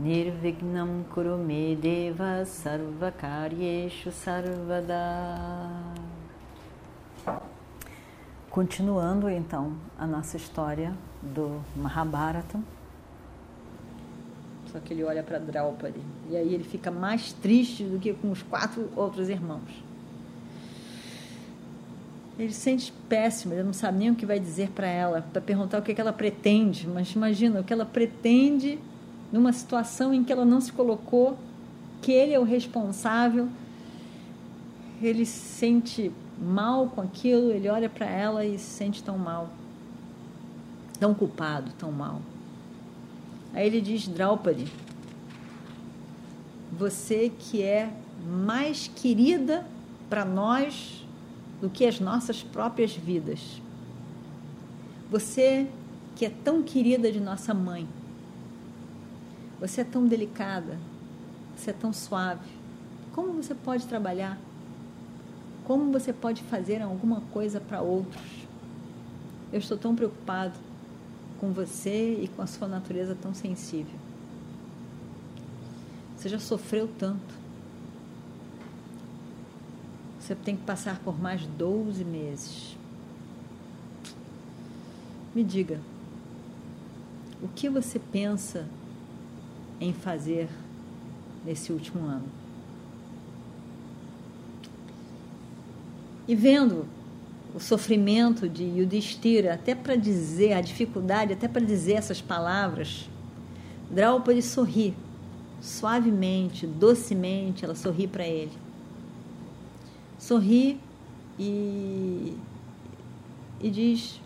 Nirvignam Kurume Deva Sarvakaryeshu Sarvada Continuando então a nossa história do Mahabharata. Só que ele olha para Draupadi e aí ele fica mais triste do que com os quatro outros irmãos. Ele se sente péssimo, ele não sabe nem o que vai dizer para ela, para perguntar o que, é que ela pretende. Mas imagina o que ela pretende numa situação em que ela não se colocou, que ele é o responsável. Ele se sente mal com aquilo, ele olha para ela e se sente tão mal, tão culpado, tão mal. Aí ele diz: Draupadi, você que é mais querida para nós do que as nossas próprias vidas. Você que é tão querida de nossa mãe, você é tão delicada, você é tão suave. Como você pode trabalhar? Como você pode fazer alguma coisa para outros? Eu estou tão preocupado com você e com a sua natureza tão sensível. Você já sofreu tanto. Você tem que passar por mais 12 meses. Me diga, o que você pensa em fazer nesse último ano? E vendo o sofrimento de Yudhishthira, até para dizer, a dificuldade, até para dizer essas palavras, Draupadi sorri, suavemente, docemente, ela sorri para ele sorri e, e diz: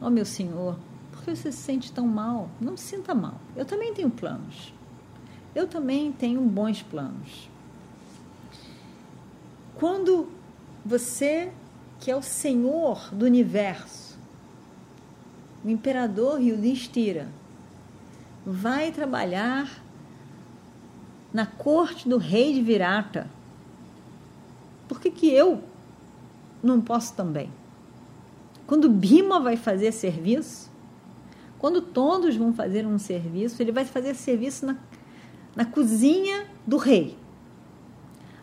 Ó oh, meu senhor, que você se sente tão mal? Não se sinta mal. Eu também tenho planos. Eu também tenho bons planos. Quando você, que é o senhor do universo, o imperador Yudhishthira, vai trabalhar na corte do rei de Virata, por que, que eu não posso também? Quando Bima vai fazer serviço, quando todos vão fazer um serviço, ele vai fazer serviço na, na cozinha do rei.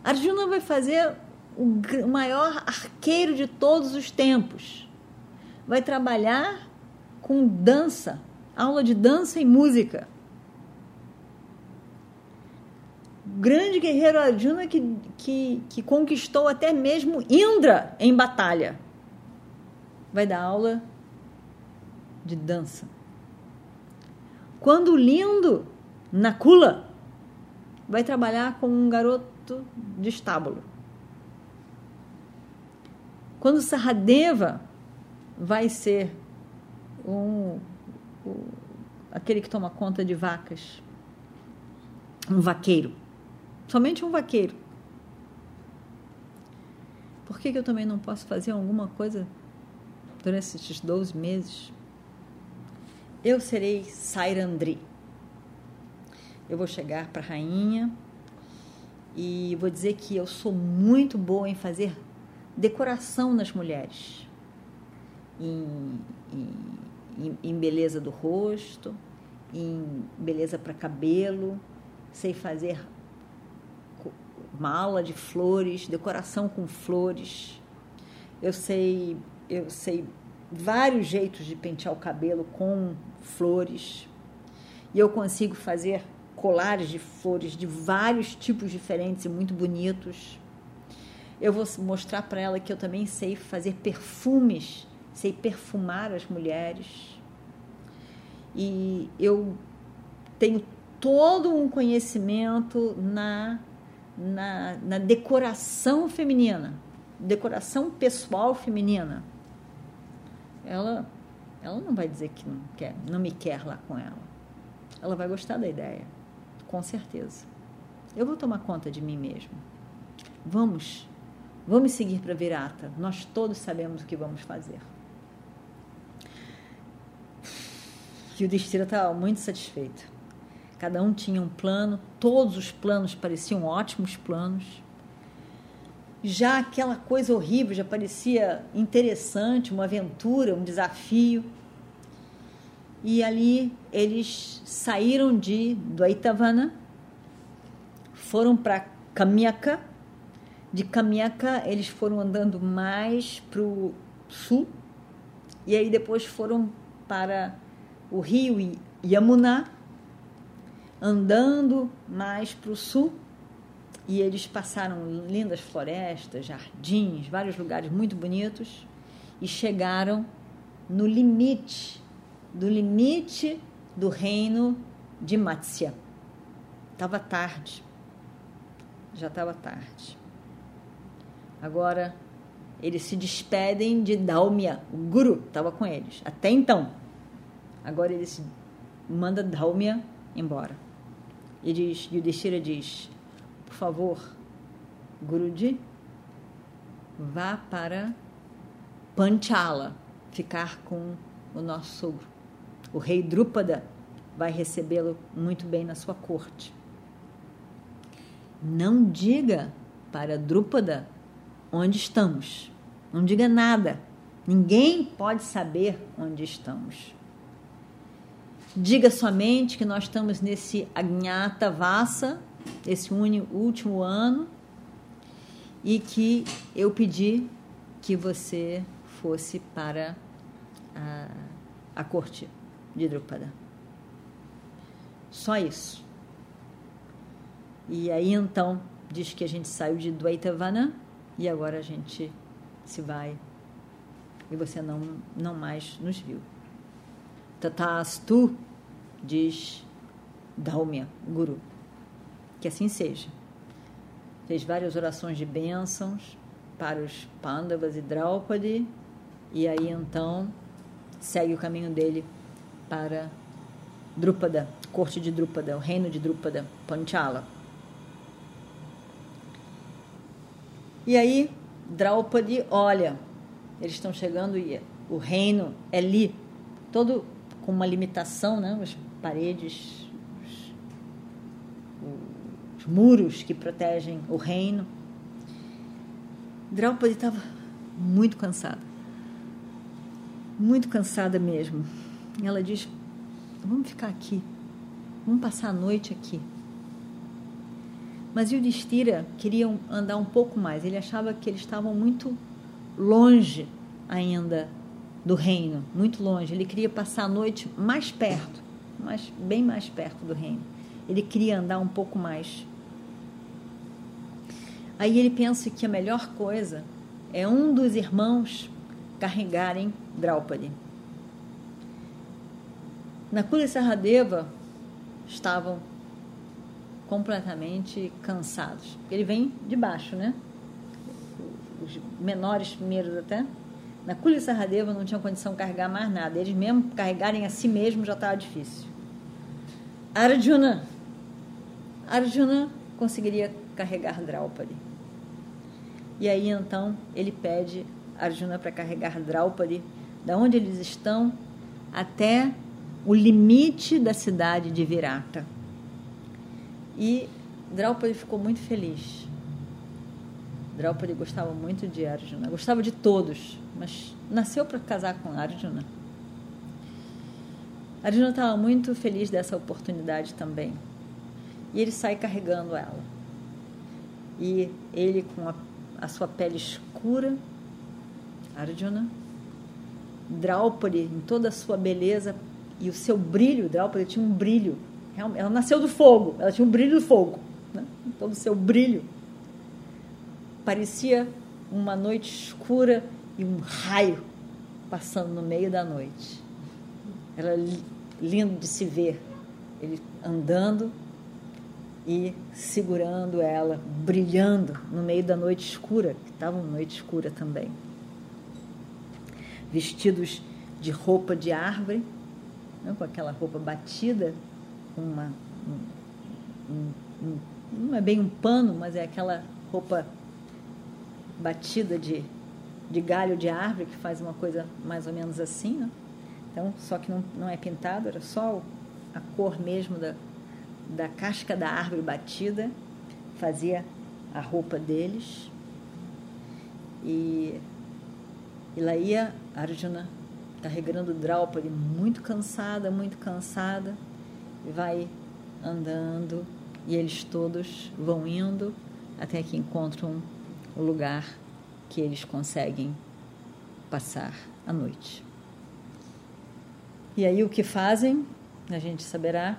Arjuna vai fazer o maior arqueiro de todos os tempos. Vai trabalhar com dança, aula de dança e música. grande guerreiro Arjuna que, que, que conquistou até mesmo Indra em batalha. Vai dar aula de dança. Quando lindo, Nakula vai trabalhar com um garoto de estábulo. Quando Saradeva vai ser um, aquele que toma conta de vacas, um vaqueiro. Somente um vaqueiro. Por que, que eu também não posso fazer alguma coisa durante esses 12 meses? Eu serei Sairandri. Eu vou chegar para a rainha e vou dizer que eu sou muito boa em fazer decoração nas mulheres, em, em, em beleza do rosto, em beleza para cabelo, sei fazer mala de flores, decoração com flores. Eu sei, eu sei vários jeitos de pentear o cabelo com flores. E eu consigo fazer colares de flores de vários tipos diferentes e muito bonitos. Eu vou mostrar para ela que eu também sei fazer perfumes, sei perfumar as mulheres. E eu tenho todo um conhecimento na na, na decoração feminina, decoração pessoal feminina, ela, ela não vai dizer que não quer, não me quer lá com ela. Ela vai gostar da ideia, com certeza. Eu vou tomar conta de mim mesmo. Vamos, vamos seguir para Virata. Nós todos sabemos o que vamos fazer. E o Destira estava muito satisfeito. Cada um tinha um plano, todos os planos pareciam ótimos planos. Já aquela coisa horrível já parecia interessante, uma aventura, um desafio. E ali eles saíram de Dvaitavana, foram para Kamyaka. De Kamyaka eles foram andando mais para o sul e aí depois foram para o rio Yamuna, andando mais para o sul, e eles passaram lindas florestas, jardins, vários lugares muito bonitos, e chegaram no limite, do limite do reino de Matsya. Estava tarde, já estava tarde. Agora eles se despedem de Dalmia, o guru estava com eles, até então. Agora ele se manda Dalmia embora. E diz, Yudhishthira diz, por favor, Guruji, vá para Panchala, ficar com o nosso sogro. O rei Drupada vai recebê-lo muito bem na sua corte. Não diga para Drupada onde estamos. Não diga nada. Ninguém pode saber onde estamos. Diga somente que nós estamos nesse Agnata Vassa, esse último ano, e que eu pedi que você fosse para a, a corte de Drupada. Só isso. E aí então diz que a gente saiu de Dvaitavana e agora a gente se vai e você não, não mais nos viu. Tatastu, diz Dalmia, Guru. Que assim seja. Fez várias orações de bênçãos para os Pandavas e Draupadi, e aí então segue o caminho dele para Drupada, corte de Drupada, o reino de Drupada, Panchala. E aí Draupadi olha, eles estão chegando e o reino é ali, todo com uma limitação, né? As paredes, muros que protegem o reino. Draupadi estava muito cansada, muito cansada mesmo. E ela diz: Vamos ficar aqui, vamos passar a noite aqui. Mas Yudhishthira queria andar um pouco mais. Ele achava que eles estavam muito longe ainda do reino, muito longe. Ele queria passar a noite mais perto, mais, bem mais perto do reino. Ele queria andar um pouco mais. Aí ele pensa que a melhor coisa é um dos irmãos carregarem Draupadi. Nakula e Saradeva estavam completamente cansados. Ele vem de baixo, né? Os menores primeiros até na Kuli Saradeva não tinham condição de carregar mais nada. Eles mesmo carregarem a si mesmos já estava difícil. Arjuna. Arjuna conseguiria carregar Draupadi. E aí então ele pede Arjuna para carregar Draupadi da onde eles estão até o limite da cidade de Virata. E Draupadi ficou muito feliz. Draupadi gostava muito de Arjuna, gostava de todos, mas nasceu para casar com Arjuna. Arjuna estava muito feliz dessa oportunidade também. E ele sai carregando ela. E ele, com a, a sua pele escura, Arjuna, Draupadi, em toda a sua beleza e o seu brilho, Draupadi tinha um brilho. Ela nasceu do fogo, ela tinha um brilho do fogo. Né? Todo o seu brilho parecia uma noite escura e um raio passando no meio da noite. Era lindo de se ver ele andando e segurando ela, brilhando no meio da noite escura, que estava uma noite escura também. Vestidos de roupa de árvore, né, com aquela roupa batida, uma, um, um, não é bem um pano, mas é aquela roupa batida de, de galho de árvore que faz uma coisa mais ou menos assim, né? Então, só que não, não é pintado, era só a cor mesmo da, da casca da árvore batida, fazia a roupa deles. E, e lá ia Arjuna carregando Draupadi, muito cansada, muito cansada, e vai andando, e eles todos vão indo até que encontram o lugar que eles conseguem passar a noite. E aí o que fazem, a gente saberá